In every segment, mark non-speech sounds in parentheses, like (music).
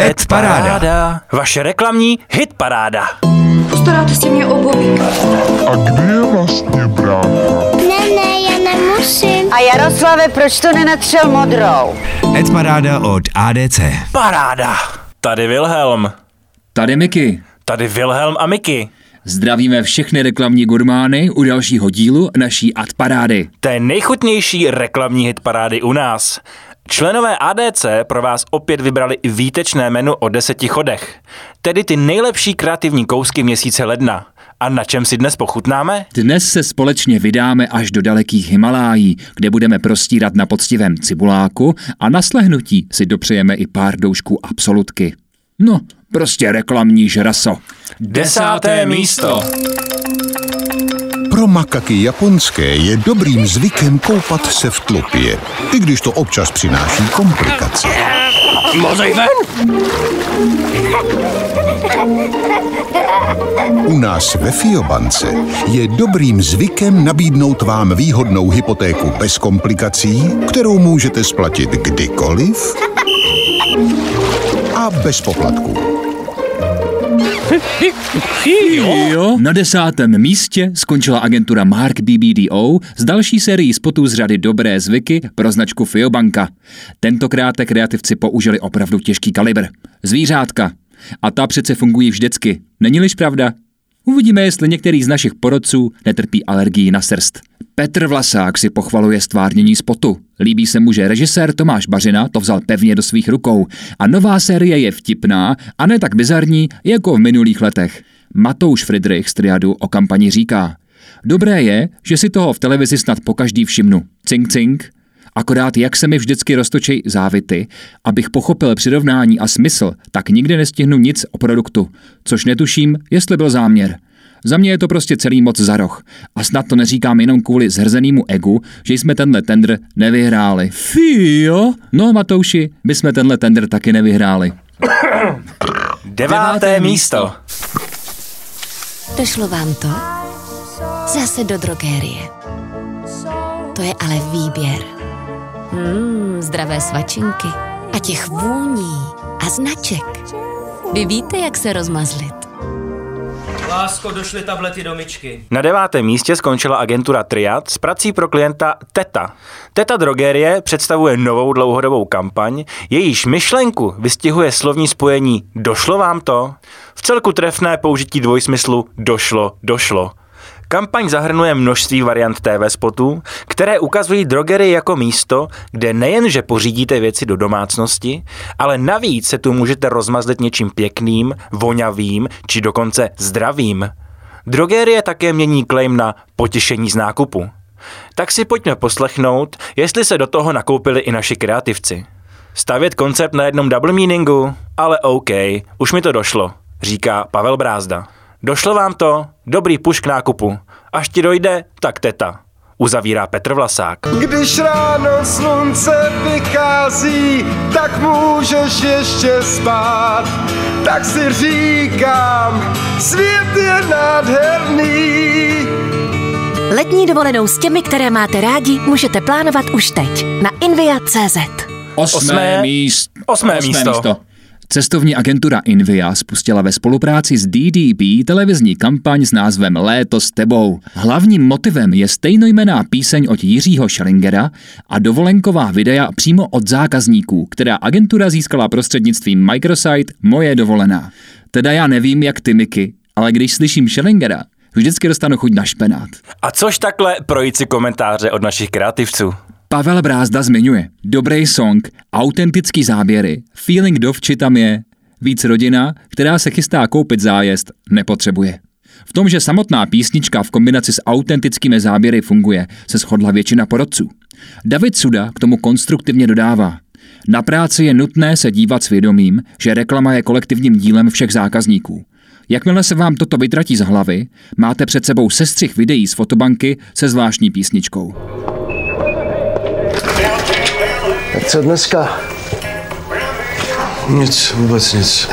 Ed Paráda. Vaše reklamní hit paráda. Postaráte si mě obojí. A kde je vlastně brácha? Ne, ne, já nemusím. A Jaroslave, proč to nenatřel modrou? Ed Paráda od ADC. Paráda. Tady Wilhelm. Tady Miky. Tady Wilhelm a Miky. Zdravíme všechny reklamní gurmány u dalšího dílu naší Ad Parády. To je nejchutnější reklamní hit parády u nás. Členové ADC pro vás opět vybrali i výtečné menu o deseti chodech, tedy ty nejlepší kreativní kousky měsíce ledna. A na čem si dnes pochutnáme? Dnes se společně vydáme až do dalekých Himalájí, kde budeme prostírat na poctivém cibuláku a na slehnutí si dopřejeme i pár doušků absolutky. No, prostě reklamní žraso. Desáté místo. Pro makaky japonské je dobrým zvykem koupat se v tlupě, i když to občas přináší komplikace. Mozej ven! U nás ve Fiobance je dobrým zvykem nabídnout vám výhodnou hypotéku bez komplikací, kterou můžete splatit kdykoliv a bez poplatků. Na desátém místě skončila agentura Mark BBDO s další sérií spotů z řady Dobré zvyky pro značku Fiobanka. Tentokrát kreativci použili opravdu těžký kalibr. Zvířátka. A ta přece fungují vždycky. Není-liž pravda? Uvidíme, jestli některý z našich porodců netrpí alergii na srst. Petr Vlasák si pochvaluje stvárnění spotu. Líbí se mu, že režisér Tomáš Bařina to vzal pevně do svých rukou a nová série je vtipná a ne tak bizarní jako v minulých letech. Matouš Friedrich z Triadu o kampani říká Dobré je, že si toho v televizi snad pokaždý všimnu. Cink cink. Akorát jak se mi vždycky roztočej závity, abych pochopil přirovnání a smysl, tak nikdy nestihnu nic o produktu, což netuším, jestli byl záměr. Za mě je to prostě celý moc za roh. A snad to neříkám jenom kvůli zhrzenému egu, že jsme tenhle tender nevyhráli. Fí, jo? No, Matouši, my jsme tenhle tender taky nevyhráli. Deváté místo. Došlo vám to? Zase do drogérie. To je ale výběr. Mmm, zdravé svačinky. A těch vůní a značek. Vy víte, jak se rozmazlit. Lásko, došly tablety do myčky. Na devátém místě skončila agentura Triad s prací pro klienta Teta. Teta Drogerie představuje novou dlouhodobou kampaň, jejíž myšlenku vystihuje slovní spojení Došlo vám to? V celku trefné použití dvojsmyslu Došlo, došlo. Kampaň zahrnuje množství variant TV spotů, které ukazují drogery jako místo, kde nejenže pořídíte věci do domácnosti, ale navíc se tu můžete rozmazlit něčím pěkným, vonavým či dokonce zdravým. Drogerie také mění claim na potěšení z nákupu. Tak si pojďme poslechnout, jestli se do toho nakoupili i naši kreativci. Stavět koncept na jednom double meaningu? Ale OK, už mi to došlo, říká Pavel Brázda. Došlo vám to? Dobrý puš k nákupu. Až ti dojde, tak teta. Uzavírá Petr Vlasák. Když ráno slunce vychází, tak můžeš ještě spát. Tak si říkám, svět je nádherný. Letní dovolenou s těmi, které máte rádi, můžete plánovat už teď na invia.cz. Osmé, Osmé- míst, osmé místo. Cestovní agentura Invia spustila ve spolupráci s DDB televizní kampaň s názvem Léto s tebou. Hlavním motivem je stejnojmená píseň od Jiřího Schlingera a dovolenková videa přímo od zákazníků, která agentura získala prostřednictvím microsite Moje dovolená. Teda já nevím, jak ty Miky, ale když slyším Schellingera, vždycky dostanu chuť na špenát. A což takhle projít si komentáře od našich kreativců. Pavel Brázda zmiňuje dobrý song, autentický záběry, feeling dovči tam je, víc rodina, která se chystá koupit zájezd, nepotřebuje. V tom, že samotná písnička v kombinaci s autentickými záběry funguje, se shodla většina porodců. David Suda k tomu konstruktivně dodává. Na práci je nutné se dívat s vědomím, že reklama je kolektivním dílem všech zákazníků. Jakmile se vám toto vytratí z hlavy, máte před sebou sestřih videí z fotobanky se zvláštní písničkou. Tak co dneska? Nic, vůbec nic.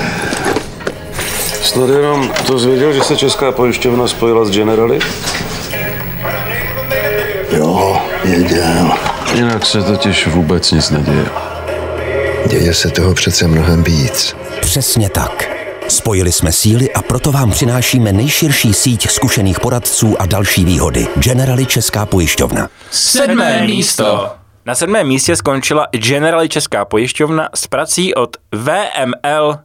Snad jenom to zvěděl, že se Česká pojišťovna spojila s Generali? Jo, věděl. Jinak se totiž vůbec nic neděje. Děje se toho přece mnohem víc. Přesně tak. Spojili jsme síly a proto vám přinášíme nejširší síť zkušených poradců a další výhody. Generali Česká pojišťovna. Sedmé místo. Na sedmém místě skončila Generali Česká pojišťovna s prací od VML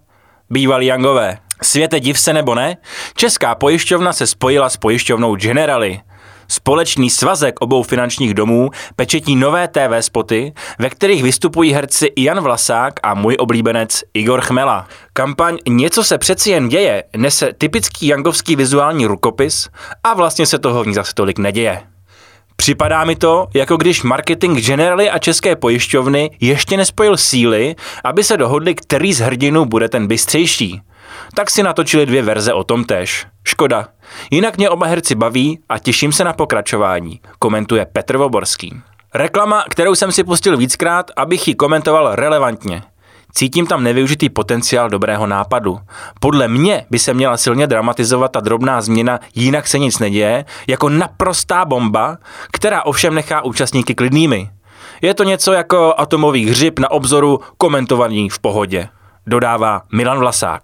bývalý Youngové. Světe div se nebo ne, Česká pojišťovna se spojila s pojišťovnou Generali. Společný svazek obou finančních domů pečetí nové TV spoty, ve kterých vystupují herci Jan Vlasák a můj oblíbenec Igor Chmela. Kampaň Něco se přeci jen děje nese typický jangovský vizuální rukopis a vlastně se toho v ní zase tolik neděje. Připadá mi to, jako když marketing Generali a České pojišťovny ještě nespojil síly, aby se dohodli, který z hrdinů bude ten bystřejší. Tak si natočili dvě verze o tom též. Škoda. Jinak mě oba herci baví a těším se na pokračování, komentuje Petr Voborský. Reklama, kterou jsem si pustil víckrát, abych ji komentoval relevantně. Cítím tam nevyužitý potenciál dobrého nápadu. Podle mě by se měla silně dramatizovat ta drobná změna, jinak se nic neděje, jako naprostá bomba, která ovšem nechá účastníky klidnými. Je to něco jako atomový hřib na obzoru komentovaný v pohodě. Dodává Milan Vlasák.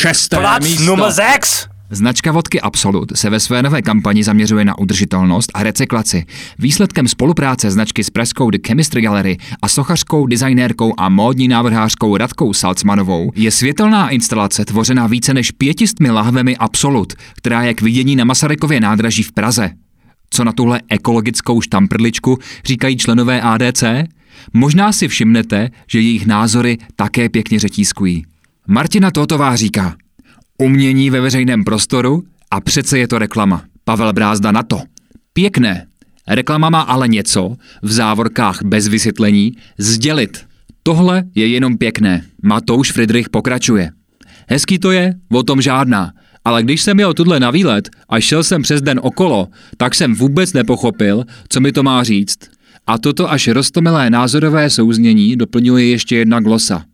Šesté Plac místo. Nummer 6! Značka vodky Absolut se ve své nové kampani zaměřuje na udržitelnost a recyklaci. Výsledkem spolupráce značky s Preskou The Chemistry Gallery a sochařkou, designérkou a módní návrhářkou Radkou Salcmanovou je světelná instalace tvořená více než pětistmi lahvemi Absolut, která je k vidění na Masarykově nádraží v Praze. Co na tuhle ekologickou štamprdličku říkají členové ADC? Možná si všimnete, že jejich názory také pěkně řetízkují. Martina Totová říká, umění ve veřejném prostoru a přece je to reklama. Pavel Brázda na to. Pěkné. Reklama má ale něco, v závorkách bez vysvětlení, sdělit. Tohle je jenom pěkné. Matouš Friedrich pokračuje. Hezký to je, o tom žádná. Ale když jsem jel tuhle na výlet a šel jsem přes den okolo, tak jsem vůbec nepochopil, co mi to má říct. A toto až roztomilé názorové souznění doplňuje ještě jedna glosa.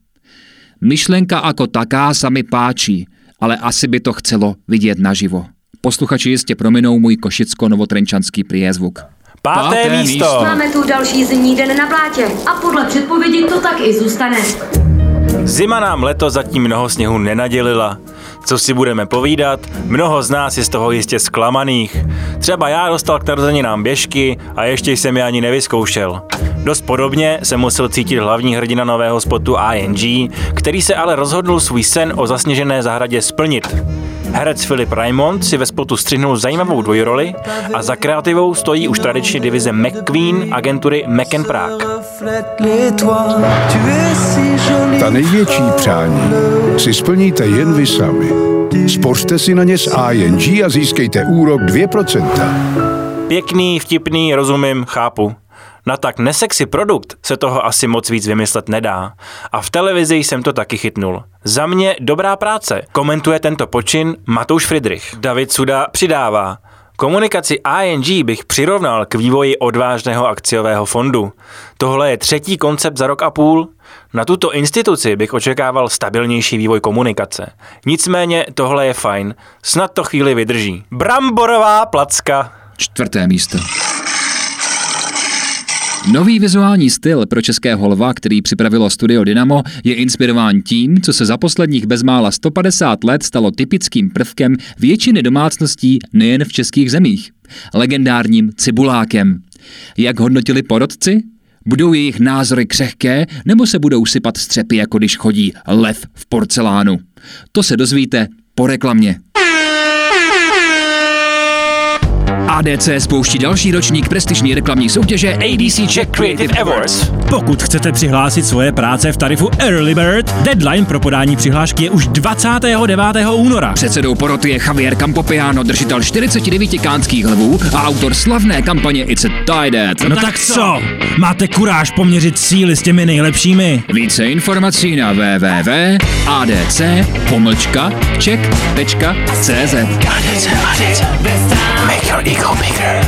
Myšlenka jako taká sa mi páčí, ale asi by to chcelo vidět naživo. Posluchači jistě prominou můj košicko-novotrenčanský priezvuk. Páté, místo. Máme tu další zimní den na blátě a podle předpovědi to tak i zůstane. Zima nám leto zatím mnoho sněhu nenadělila. Co si budeme povídat, mnoho z nás je z toho jistě zklamaných. Třeba já dostal k narozeninám běžky a ještě jsem je ani nevyzkoušel. Dost podobně se musel cítit hlavní hrdina nového spotu ING, který se ale rozhodl svůj sen o zasněžené zahradě splnit. Herec Filip Raimond si ve spotu střihnul zajímavou dvojroli a za kreativou stojí už tradičně divize McQueen agentury McCann Prague. Ta největší přání si splníte jen vy sami. Spořte si na ně s ING a získejte úrok 2%. Pěkný, vtipný, rozumím, chápu. Na tak nesexy produkt se toho asi moc víc vymyslet nedá. A v televizi jsem to taky chytnul. Za mě dobrá práce. Komentuje tento počin Matouš Friedrich. David Suda přidává. Komunikaci ING bych přirovnal k vývoji odvážného akciového fondu. Tohle je třetí koncept za rok a půl. Na tuto instituci bych očekával stabilnější vývoj komunikace. Nicméně tohle je fajn. Snad to chvíli vydrží. Bramborová placka. Čtvrté místo. Nový vizuální styl pro českého lva, který připravilo studio Dynamo, je inspirován tím, co se za posledních bezmála 150 let stalo typickým prvkem většiny domácností nejen v českých zemích. Legendárním cibulákem. Jak hodnotili porodci? Budou jejich názory křehké, nebo se budou sypat střepy, jako když chodí lev v porcelánu? To se dozvíte po reklamě. ADC spouští další ročník prestižní reklamní soutěže ADC Czech Creative Awards. Pokud chcete přihlásit svoje práce v tarifu Early Bird, deadline pro podání přihlášky je už 29. února. Předsedou poroty je Javier Campopiano, držitel 49 kánských lvů a autor slavné kampaně It's a Tie Dead. No tak co? Máte kuráž poměřit síly s těmi nejlepšími? Více informací na www.adc-czech.cz ADC, ADC. Make your ego bigger.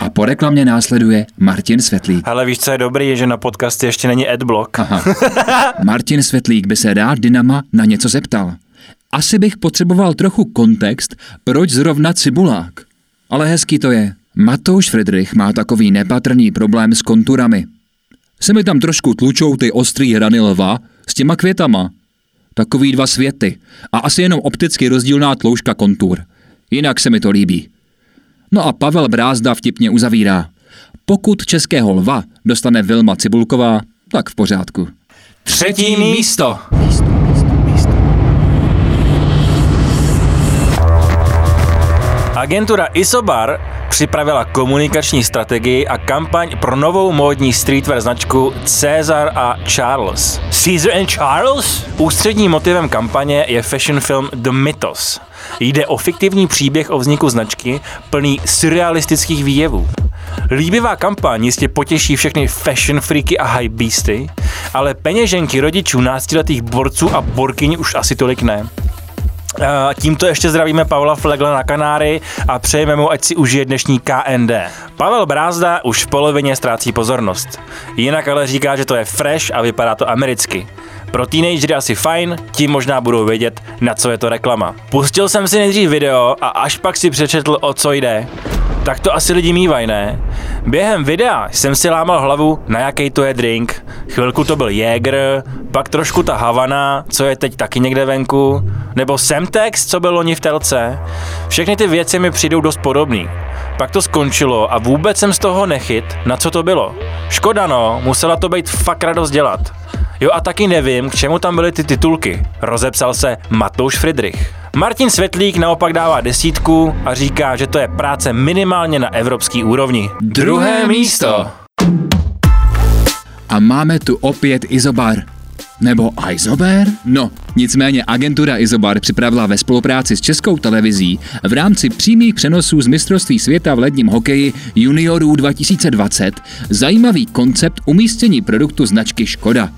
A po reklamě následuje Martin Světlík. Ale víš, co je dobrý, že na podcast ještě není adblock. Aha. (laughs) Martin Světlík by se rád Dynama na něco zeptal. Asi bych potřeboval trochu kontext, proč zrovna Cibulák. Ale hezký to je. Matouš Friedrich má takový nepatrný problém s konturami. Se mi tam trošku tlučou ty ostrý hrany lva s těma květama. Takový dva světy a asi jenom opticky rozdílná tloušťka kontur. Jinak se mi to líbí. No a Pavel Brázda vtipně uzavírá. Pokud českého lva dostane Vilma Cibulková, tak v pořádku. Třetí místo. Agentura Isobar připravila komunikační strategii a kampaň pro novou módní streetwear značku Caesar a Charles. Caesar and Charles? Ústředním motivem kampaně je fashion film The Mythos. Jde o fiktivní příběh o vzniku značky plný surrealistických výjevů. Líbivá kampaň jistě potěší všechny fashion freaky a hype beasty, ale peněženky rodičů náctiletých borců a borkyň už asi tolik ne. Tímto ještě zdravíme Pavla Flegla na Kanáry a přejeme mu, ať si užije dnešní KND. Pavel Brázda už v polovině ztrácí pozornost. Jinak ale říká, že to je fresh a vypadá to americky. Pro teenagery asi fajn, tím možná budou vědět, na co je to reklama. Pustil jsem si nejdřív video a až pak si přečetl, o co jde. Tak to asi lidi mývají, ne? Během videa jsem si lámal hlavu, na jaký to je drink. Chvilku to byl Jäger, pak trošku ta Havana, co je teď taky někde venku, nebo Semtex, co byl loni v telce. Všechny ty věci mi přijdou dost podobný. Pak to skončilo a vůbec jsem z toho nechyt, na co to bylo. Škoda no, musela to být fakt radost dělat. Jo a taky nevím, k čemu tam byly ty titulky. Rozepsal se Matouš Friedrich. Martin Svetlík naopak dává desítku a říká, že to je práce minimálně na evropský úrovni. Druhé místo. A máme tu opět Izobar. Nebo Izobar? No, nicméně agentura Izobar připravila ve spolupráci s Českou televizí v rámci přímých přenosů z mistrovství světa v ledním hokeji juniorů 2020 zajímavý koncept umístění produktu značky Škoda.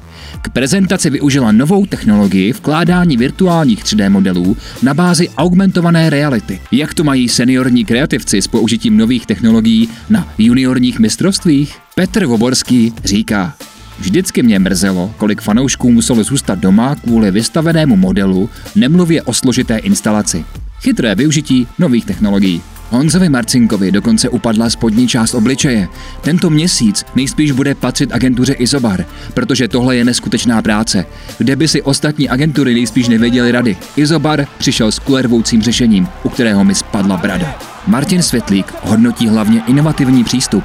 K prezentaci využila novou technologii vkládání virtuálních 3D modelů na bázi augmentované reality. Jak to mají seniorní kreativci s použitím nových technologií na juniorních mistrovstvích? Petr Voborský říká, Vždycky mě mrzelo, kolik fanoušků muselo zůstat doma kvůli vystavenému modelu, nemluvě o složité instalaci. Chytré využití nových technologií. Honzovi Marcinkovi dokonce upadla spodní část obličeje. Tento měsíc nejspíš bude patřit agentuře Izobar, protože tohle je neskutečná práce. Kde by si ostatní agentury nejspíš nevěděli rady. Izobar přišel s kulervoucím řešením, u kterého mi spadla brada. Martin Světlík hodnotí hlavně inovativní přístup.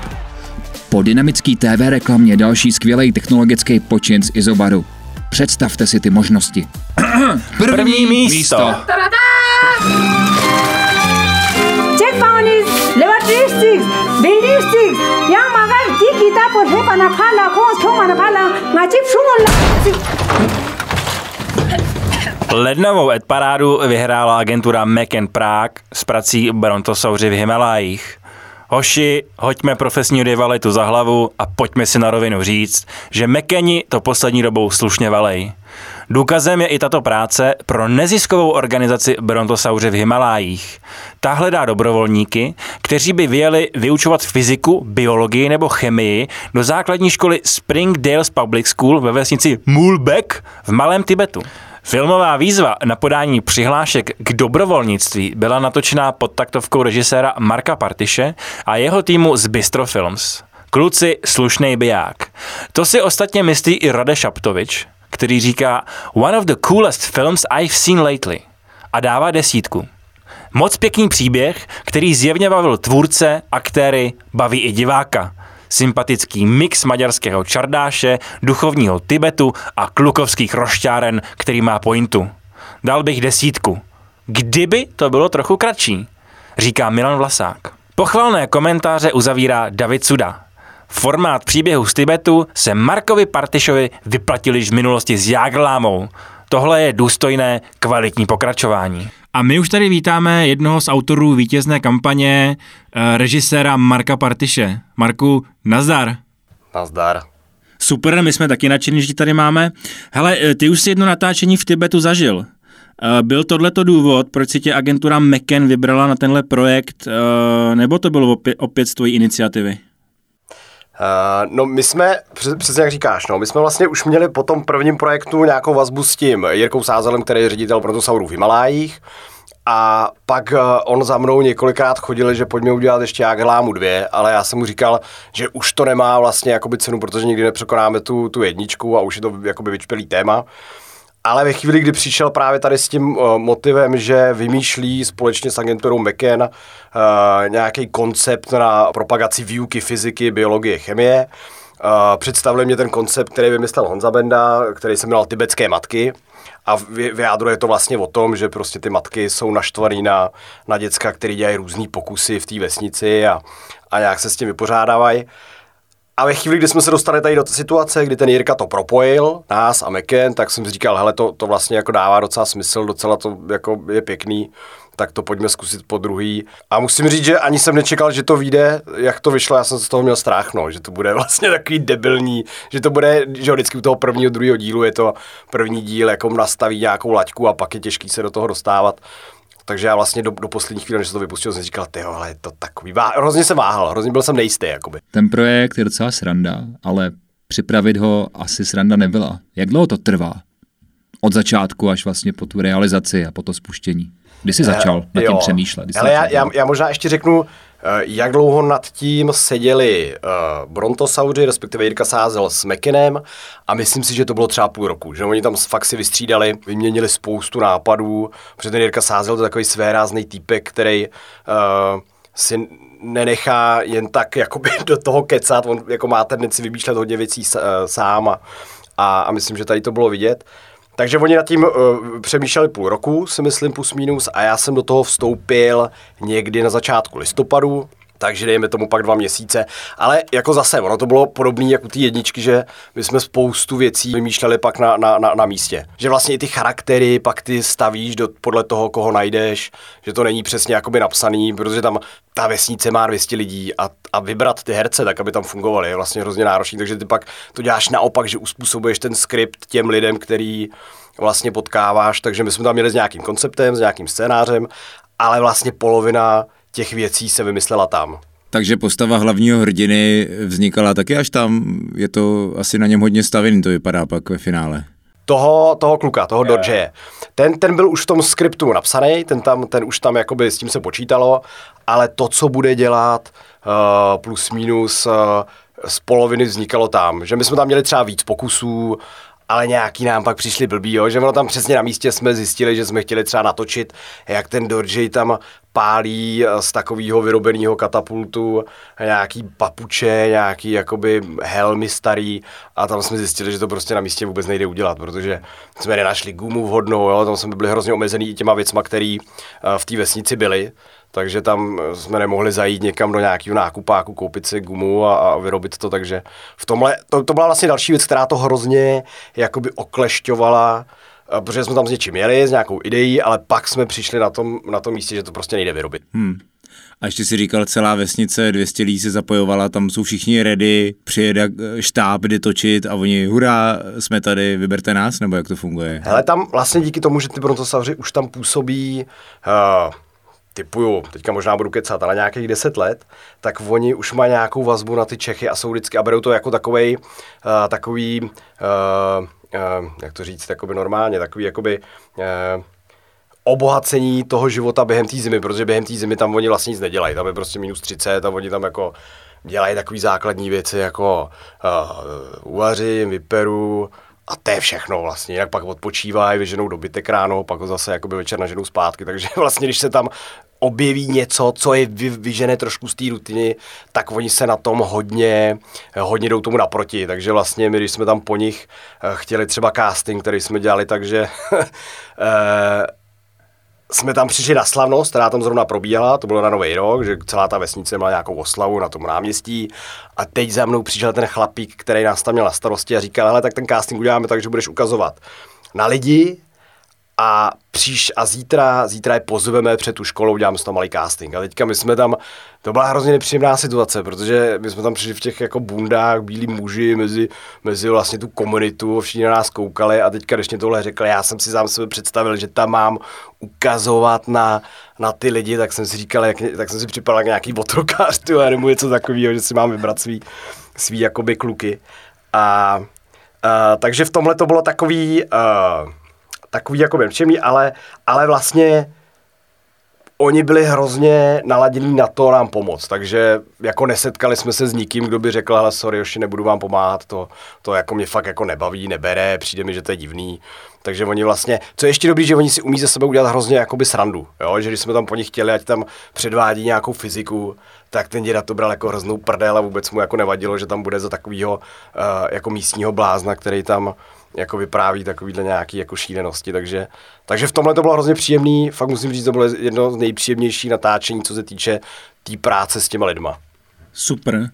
Po dynamický TV reklamě další skvělý technologický počin z Izobaru. Představte si ty možnosti. První místo. Check Shumon, Lednovou Edparádu vyhrála agentura Mac Prague s prací Brontosauři v Himalajích. Hoši, hoďme profesní rivalitu za hlavu a pojďme si na rovinu říct, že Mekeni to poslední dobou slušně valej. Důkazem je i tato práce pro neziskovou organizaci Brontosauři v Himalájích. Ta hledá dobrovolníky, kteří by vyjeli vyučovat fyziku, biologii nebo chemii do základní školy Springdales Public School ve vesnici Mulbeck v Malém Tibetu. Filmová výzva na podání přihlášek k dobrovolnictví byla natočená pod taktovkou režiséra Marka Partiše a jeho týmu z Bistro Films. Kluci, slušnej biják. To si ostatně myslí i Rade Šaptovič, který říká One of the coolest films I've seen lately a dává desítku. Moc pěkný příběh, který zjevně bavil tvůrce, aktéry, baví i diváka. Sympatický mix maďarského čardáše, duchovního Tibetu a klukovských rošťáren, který má pointu. Dal bych desítku. Kdyby to bylo trochu kratší, říká Milan Vlasák. Pochvalné komentáře uzavírá David Suda. Formát příběhu z Tibetu se Markovi Partišovi vyplatil již v minulosti s Jáglámou. Tohle je důstojné, kvalitní pokračování. A my už tady vítáme jednoho z autorů vítězné kampaně, eh, režiséra Marka Partiše. Marku, nazdar. Nazdar. Super, my jsme taky nadšení, že tady máme. Hele, eh, ty už si jedno natáčení v Tibetu zažil. Eh, Byl tohleto důvod, proč si tě agentura Meken vybrala na tenhle projekt, nebo to bylo opět, opět z tvojí iniciativy? Uh, no my jsme, přesně jak říkáš, no, my jsme vlastně už měli po tom prvním projektu nějakou vazbu s tím Jirkou Sázelem, který je ředitel Protosaurů v Himalájích A pak uh, on za mnou několikrát chodil, že pojďme udělat ještě Jagelámu dvě, ale já jsem mu říkal, že už to nemá vlastně jakoby cenu, protože nikdy nepřekonáme tu, tu jedničku a už je to jakoby vyčpělý téma. Ale ve chvíli, kdy přišel právě tady s tím uh, motivem, že vymýšlí společně s agenturou McKen uh, nějaký koncept na propagaci výuky fyziky, biologie, chemie, uh, představili mě ten koncept, který vymyslel Honza Benda, který se jmenoval Tibetské matky. A vyjádruje to vlastně o tom, že prostě ty matky jsou naštvaný na, na děcka, který dělají různý pokusy v té vesnici a, a nějak se s tím vypořádávají. A ve chvíli, kdy jsme se dostali tady do situace, kdy ten Jirka to propojil, nás a Meken, tak jsem si říkal, hele, to, to vlastně jako dává docela smysl, docela to jako je pěkný, tak to pojďme zkusit po druhý. A musím říct, že ani jsem nečekal, že to vyjde, jak to vyšlo, já jsem z toho měl strach, no, že to bude (laughs) vlastně takový debilní, že to bude, že vždycky u toho prvního, druhého dílu je to první díl, jako nastaví nějakou laťku a pak je těžký se do toho dostávat. Takže já vlastně do, do poslední chvíle, než se to vypustil, jsem říkal, ty ale je to takový, vá... hrozně jsem váhal, hrozně byl jsem nejistý, jakoby. Ten projekt je docela sranda, ale připravit ho asi sranda nebyla. Jak dlouho to trvá? Od začátku až vlastně po tu realizaci a po to spuštění. Kdy jsi začal nad tím přemýšlet? Ale já, já, já možná ještě řeknu, Eh, jak dlouho nad tím seděli uh, brontosauři, respektive Jirka sázel s Mekinem a myslím si, že to bylo třeba půl roku, že oni tam fakt si vystřídali, vyměnili spoustu nápadů, protože ten Jirka sázel to takový svérázný týpek, který uh, si nenechá jen tak jakoby (laughs) do toho kecat, on jako má tendenci vymýšlet hodně věcí sám a, a, a myslím, že tady to bylo vidět. Takže oni nad tím uh, přemýšleli půl roku, si myslím, plus minus, a já jsem do toho vstoupil někdy na začátku listopadu, takže dejme tomu pak dva měsíce. Ale jako zase, ono to bylo podobné jako ty jedničky, že my jsme spoustu věcí vymýšleli pak na, na, na, na místě. Že vlastně i ty charaktery pak ty stavíš do, podle toho, koho najdeš, že to není přesně jakoby napsaný, protože tam ta vesnice má 200 lidí a, a vybrat ty herce tak, aby tam fungovaly, je vlastně hrozně náročný. Takže ty pak to děláš naopak, že uspůsobuješ ten skript těm lidem, který vlastně potkáváš, takže my jsme tam měli s nějakým konceptem, s nějakým scénářem, ale vlastně polovina těch věcí se vymyslela tam. Takže postava hlavního hrdiny vznikala taky až tam, je to asi na něm hodně stavěný, to vypadá pak ve finále. Toho, toho kluka, toho Dodge. Ten, ten byl už v tom skriptu napsaný, ten, tam, ten už tam jakoby s tím se počítalo, ale to, co bude dělat, uh, plus minus, uh, z poloviny vznikalo tam. Že my jsme tam měli třeba víc pokusů, ale nějaký nám pak přišli blbý, jo? že ono tam přesně na místě jsme zjistili, že jsme chtěli třeba natočit, jak ten Dorjay tam pálí eh, z takového vyrobeného katapultu nějaký papuče, nějaký jakoby helmy starý a tam jsme zjistili, že to prostě na místě vůbec nejde udělat, protože jsme nenašli gumu vhodnou, jo? tam jsme byli hrozně omezený i těma věcma, které eh, v té vesnici byly takže tam jsme nemohli zajít někam do nějakého nákupáku, koupit si gumu a, a vyrobit to, takže v tomhle, to, to byla vlastně další věc, která to hrozně jakoby oklešťovala, eh, protože jsme tam s něčím jeli, s nějakou ideí, ale pak jsme přišli na tom, na tom místě, že to prostě nejde vyrobit. Hmm. A ještě si říkal, celá vesnice, 200 lidí se zapojovala, tam jsou všichni ready, přijede štáb, kdy točit a oni, hurá, jsme tady, vyberte nás, nebo jak to funguje? Hele, tam vlastně díky tomu, že ty brontosavři už tam působí uh, typuju, teďka možná budu kecat, ale nějakých deset let, tak oni už mají nějakou vazbu na ty Čechy a jsou vždycky, a berou to jako takovej, uh, takový, uh, uh, jak to říct, jakoby normálně, takový jakoby uh, obohacení toho života během té zimy, protože během té zimy tam oni vlastně nic nedělají, tam je prostě minus 30 a oni tam jako dělají takové základní věci jako uh, uvařím, vyperu, a to je všechno vlastně. Jinak pak odpočívají, vyženou dobytek ráno, pak ho zase jakoby večer naženou zpátky. Takže (laughs) vlastně, když se tam objeví něco, co je vy, vyžené trošku z té rutiny, tak oni se na tom hodně, hodně jdou tomu naproti. Takže vlastně my, když jsme tam po nich eh, chtěli třeba casting, který jsme dělali, takže (laughs) eh, jsme tam přišli na slavnost, která tam zrovna probíhala, to bylo na Nový rok, že celá ta vesnice měla nějakou oslavu na tom náměstí a teď za mnou přišel ten chlapík, který nás tam měl na starosti a říkal, hele, tak ten casting uděláme tak, že budeš ukazovat na lidi, a příš a zítra, zítra je pozveme před tu školou, děláme tam malý casting. A teďka my jsme tam, to byla hrozně nepříjemná situace, protože my jsme tam přišli v těch jako bundách, bílí muži mezi, mezi vlastně tu komunitu, všichni na nás koukali a teďka, když mě tohle řekl, já jsem si sám sebe představil, že tam mám ukazovat na, na ty lidi, tak jsem si říkal, jak, tak jsem si připadal jak nějaký otrokář, ty, nebo něco takového, že si mám vybrat svý, svý jakoby kluky. A, a takže v tomhle to bylo takový, uh, takový jako nepříjemný, ale, ale vlastně oni byli hrozně naladění na to nám pomoct, takže jako nesetkali jsme se s nikým, kdo by řekl, ale sorry, Joši, nebudu vám pomáhat, to, to jako mě fakt jako nebaví, nebere, přijde mi, že to je divný. Takže oni vlastně, co je ještě dobrý, že oni si umí ze sebe udělat hrozně jakoby srandu, jo? že když jsme tam po nich chtěli, ať tam předvádí nějakou fyziku, tak ten děda to bral jako hroznou prdel a vůbec mu jako nevadilo, že tam bude za takového uh, jako místního blázna, který tam jako vypráví takovýhle nějaký jako šílenosti, takže, takže v tomhle to bylo hrozně příjemný, fakt musím říct, to bylo jedno z nejpříjemnějších natáčení, co se týče té tý práce s těma lidma. Super.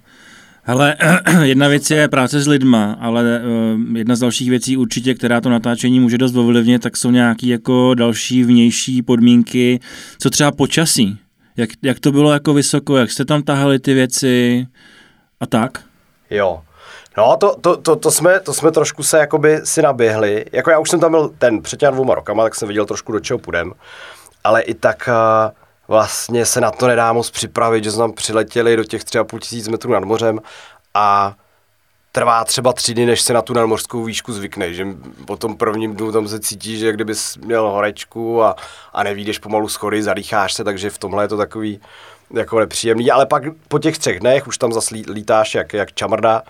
Hele, (clears throat) jedna věc je práce s lidma, ale uh, jedna z dalších věcí určitě, která to natáčení může dost ovlivnit, tak jsou nějaké jako další vnější podmínky, co třeba počasí. Jak, jak to bylo jako vysoko, jak jste tam tahali ty věci a tak? Jo, No, to, to, to, to, jsme, to jsme trošku se jakoby si naběhli. Jako já už jsem tam byl ten před těmi dvouma rokama, tak jsem viděl trošku, do čeho půjdem. Ale i tak uh, vlastně se na to nedá moc připravit, že jsme tam přiletěli do těch 3,5 tisíc metrů nad mořem a trvá třeba tři dny, než se na tu nadmořskou výšku zvykne, že po tom prvním dnu tam se cítí, že kdyby měl horečku a, a nevídeš pomalu schody, zadýcháš se, takže v tomhle je to takový jako nepříjemný, ale pak po těch třech dnech už tam zase lítáš jak, jak čamrda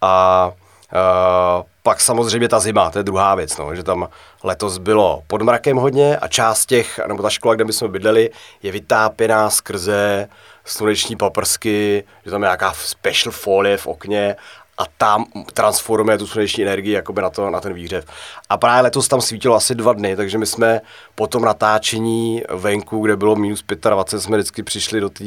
a Uh, pak samozřejmě ta zima, to je druhá věc, no, že tam letos bylo pod mrakem hodně a část těch, nebo ta škola, kde my jsme bydleli, je vytápěná skrze sluneční paprsky, že tam je nějaká special folie v okně a tam transformuje tu sluneční energii jakoby na, to, na ten výhřev. A právě letos tam svítilo asi dva dny, takže my jsme po tom natáčení venku, kde bylo minus 25, jsme vždycky přišli do té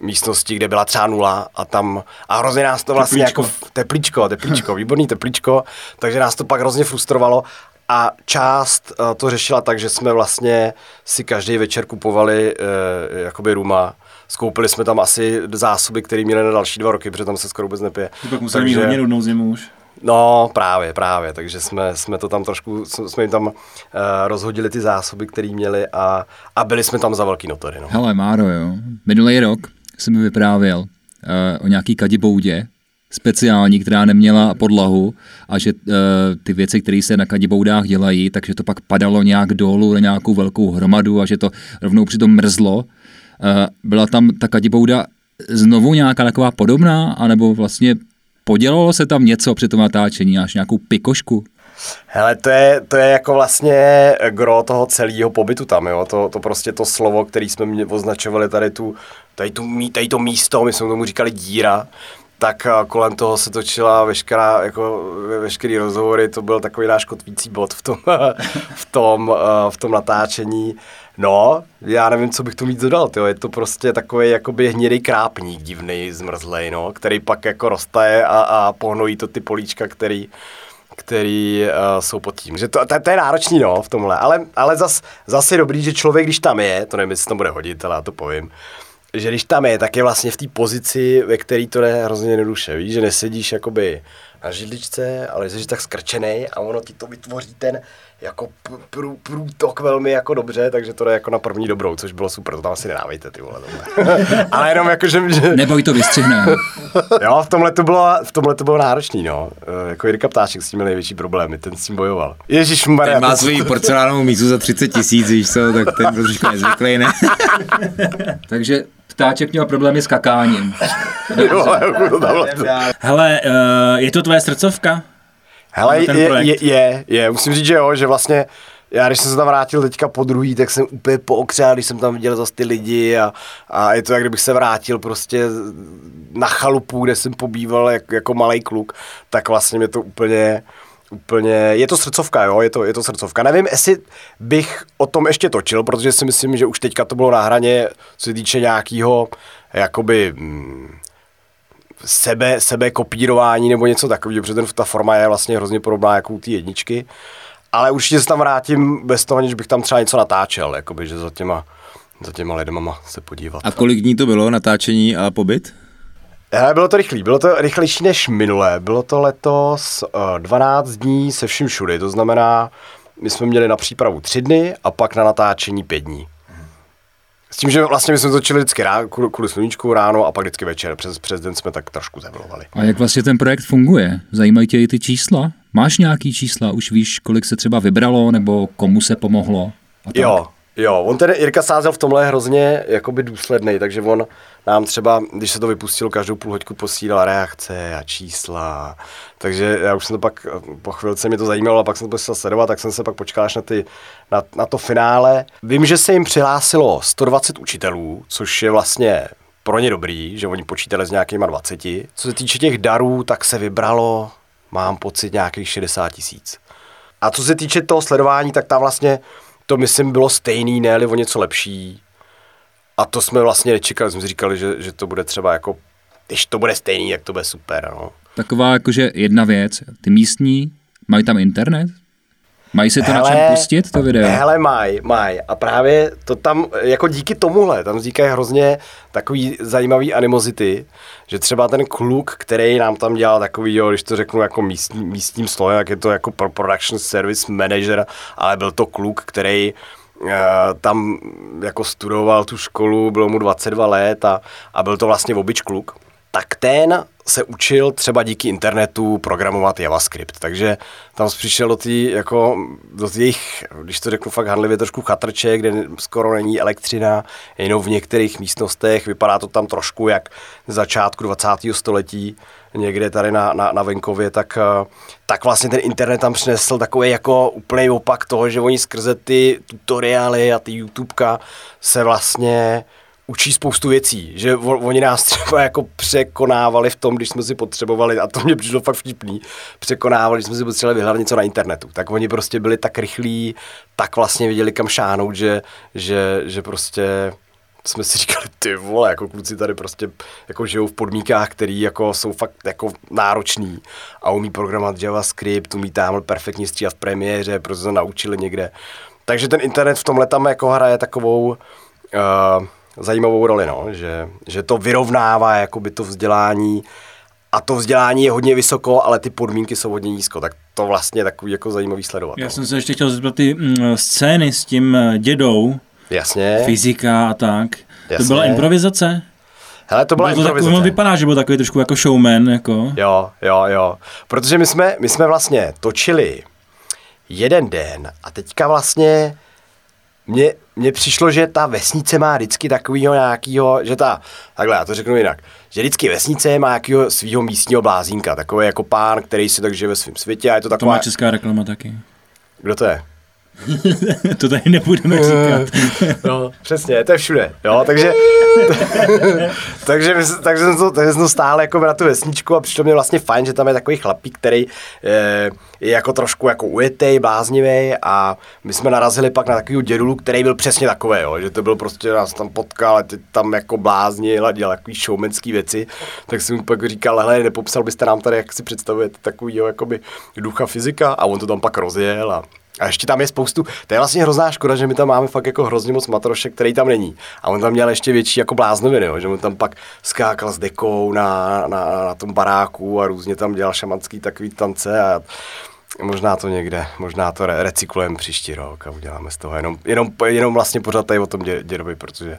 místnosti, kde byla třeba nula a tam, a hrozně nás to vlastně teplíčko. jako, teplíčko, teplíčko, (laughs) výborný teplíčko, takže nás to pak hrozně frustrovalo a část uh, to řešila tak, že jsme vlastně si každý večer kupovali uh, jakoby ruma, Skoupili jsme tam asi zásoby, které měly na další dva roky, protože tam se skoro vůbec nepije. Ty pak museli mít hodně nudnou zimu už. No, právě, právě, takže jsme, jsme to tam trošku, jsme jim tam uh, rozhodili ty zásoby, které měli a, a byli jsme tam za velký notory. No. Hele, Máro, jo, minulý rok jsem mi vyprávěl uh, o nějaký kadiboudě, speciální, která neměla podlahu a že uh, ty věci, které se na kadiboudách dělají, takže to pak padalo nějak dolů na nějakou velkou hromadu a že to rovnou přitom mrzlo byla tam ta kadibouda znovu nějaká taková podobná, anebo vlastně podělalo se tam něco při tom natáčení, až nějakou pikošku? Hele, to je, to je jako vlastně gro toho celého pobytu tam, jo. To, to prostě to slovo, který jsme označovali tady tu, tady, tu, tady to místo, my jsme tomu říkali díra, tak kolem toho se točila veškerá, jako veškerý rozhovory, to byl takový náš kotvící bod v tom, (laughs) v tom, eh, v tom natáčení. No, já nevím, co bych tu mít dodal, tyjo. je to prostě takový jakoby hnědý krápník divný, zmrzlej, no, který pak jako roste a, a pohnojí to ty políčka, který, který uh, jsou pod tím. Že to, to, to, je náročný, no, v tomhle, ale, ale zas, zase dobrý, že člověk, když tam je, to nevím, jestli to bude hodit, ale já to povím, že když tam je, tak je vlastně v té pozici, ve které to jde hrozně jednoduše. Víš, že nesedíš jakoby na židličce, ale jsi tak skrčený a ono ti to vytvoří ten jako prů, průtok velmi jako dobře, takže to jde jako na první dobrou, což bylo super, to tam asi nedávejte, ty vole, (laughs) Ale jenom jako, že... Neboj to vystřihne. (laughs) jo, v tomhle to bylo, v tomhle to bylo náročný, no. E, jako Jirka Ptáček s tím měl největší problémy, ten s tím bojoval. Ježíš Ten má svůj porcelánovou mízu za 30 tisíc, víš co, tak ten byl trošku nezvyklý, ne? (laughs) takže ptáček měl problémy s kakáním. (laughs) Hele, uh, je to tvoje srdcovka? Hele, je, je, je, je, musím říct, že jo, že vlastně já když jsem se tam vrátil teďka po druhý, tak jsem úplně pookřál, když jsem tam viděl zase ty lidi a, a je to, jak kdybych se vrátil prostě na chalupu, kde jsem pobýval jak, jako malý kluk, tak vlastně mě to úplně, úplně, je to srdcovka, jo, je to, je to srdcovka. Nevím, jestli bych o tom ještě točil, protože si myslím, že už teďka to bylo na hraně, co se týče nějakého, jakoby, hmm, sebe, sebe kopírování nebo něco takového, protože ten, ta forma je vlastně hrozně podobná jako u té jedničky. Ale určitě se tam vrátím bez toho, že bych tam třeba něco natáčel, jakoby, že za těma, za těma lidma se podívat. A kolik dní to bylo natáčení a pobyt? Hele, bylo to rychlý, bylo to rychlejší než minulé. Bylo to letos uh, 12 dní se vším všudy, to znamená, my jsme měli na přípravu 3 dny a pak na natáčení 5 dní. S tím, že vlastně my jsme točili vždycky ráno, kvůli sluníčku ráno a pak vždycky večer. Přes, přes den jsme tak trošku zemlovali. A jak vlastně ten projekt funguje? Zajímají tě i ty čísla? Máš nějaký čísla? Už víš, kolik se třeba vybralo nebo komu se pomohlo? Jo, Jo, on ten Jirka Sázel v tomhle hrozně jakoby důsledný, takže on nám třeba, když se to vypustilo, každou půl hoďku posílal reakce a čísla. Takže já už jsem to pak, po chvilce mě to zajímalo, a pak jsem to posílal sledovat, tak jsem se pak počkal až na, ty, na, na to finále. Vím, že se jim přihlásilo 120 učitelů, což je vlastně pro ně dobrý, že oni počítali s nějakýma 20. Co se týče těch darů, tak se vybralo, mám pocit, nějakých 60 tisíc. A co se týče toho sledování, tak tam vlastně to myslím bylo stejný, ne o něco lepší. A to jsme vlastně nečekali, jsme si říkali, že, že to bude třeba jako, když to bude stejný, jak to bude super, no. Taková jakože jedna věc, ty místní mají tam internet? Mají si to hele, na čem pustit, to video? Hele, mají, mají. A právě to tam, jako díky tomuhle, tam vznikají hrozně takový zajímavý animozity, že třeba ten kluk, který nám tam dělal takový, jo, když to řeknu jako místní, místním slovem, jak je to jako production service manager, ale byl to kluk, který uh, tam jako studoval tu školu, bylo mu 22 let a, a byl to vlastně obyč kluk tak ten se učil třeba díky internetu programovat JavaScript. Takže tam přišel do té, jako, do těch, když to řeknu fakt handlivě, trošku chatrče, kde skoro není elektřina, jenom v některých místnostech. Vypadá to tam trošku jak z začátku 20. století, někde tady na, na, na venkově, tak, tak vlastně ten internet tam přinesl takový jako úplný opak toho, že oni skrze ty tutoriály a ty YouTubeka se vlastně učí spoustu věcí, že oni nás (laughs) třeba jako překonávali v tom, když jsme si potřebovali, a to mě přišlo fakt vtipný, překonávali, když jsme si potřebovali vyhledat něco na internetu, tak oni prostě byli tak rychlí, tak vlastně viděli kam šánout, že, že, že prostě jsme si říkali, ty vole, jako kluci tady prostě jako žijou v podmínkách, které jako jsou fakt jako náročný a umí programovat JavaScript, umí tamhle perfektně stříhat v premiéře, protože se naučili někde. Takže ten internet v tomhle tam jako hraje takovou uh, zajímavou roli, no, že, že to vyrovnává jakoby to vzdělání a to vzdělání je hodně vysoko, ale ty podmínky jsou hodně nízko, tak to vlastně je takový jako zajímavý sledovat. Já no. jsem se ještě chtěl zeptat ty mm, scény s tím eh, dědou, Jasně. fyzika a tak. Jasně. To byla improvizace? Hele, to byla bylo to improvizace. Tak, vypadá, že byl takový trošku jako showman. Jako. Jo, jo, jo. Protože my jsme, my jsme vlastně točili jeden den a teďka vlastně mně, mně přišlo, že ta vesnice má vždycky takovýho nějakýho, že ta, takhle já to řeknu jinak, že vždycky vesnice má nějakého svého místního blázínka, takový jako pán, který si tak žije ve svém světě a je to taková... To má česká reklama taky. Kdo to je? (laughs) to tady nebudeme říkat. (laughs) no, přesně, to je všude. Jo, takže, (laughs) takže, takže, jsem to, takže jsem to stále jako na tu vesničku a přišlo mi vlastně fajn, že tam je takový chlapík, který je, je jako trošku jako ujetej, bláznivý a my jsme narazili pak na takový dědulu, který byl přesně takový, jo, že to byl prostě, nás tam potkal, ty tam jako bláznil a dělal takový showmanský věci, tak jsem mu pak říkal, hele, nepopsal byste nám tady, jak si představujete takový, jakoby ducha fyzika a on to tam pak rozjel a a ještě tam je spoustu, to je vlastně hrozná škoda, že my tam máme fakt jako hrozně moc matrošek, který tam není. A on tam měl ještě větší jako bláznoviny, jo, že on tam pak skákal s dekou na, na, na tom baráku a různě tam dělal šamanský takový tance a Možná to někde, možná to re- recyklujeme příští rok a uděláme z toho jenom, jenom, jenom vlastně pořád tady o tom dě, dědovi, protože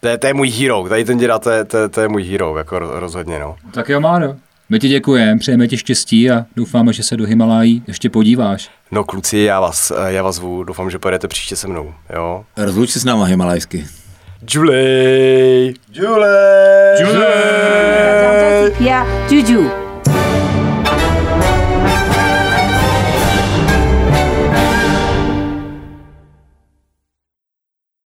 to je, to je můj hero, tady ten děda, to je, to, je, to je můj hero, jako rozhodně, no. Tak jo, Máro. My ti děkujeme, přejeme ti štěstí a doufáme, že se do Himalají ještě podíváš. No kluci, já vás, já vás zvu, doufám, že pojedete příště se mnou, jo? Rozluč se s náma himalajsky. Julie! Julie! Julie! Já, Juju.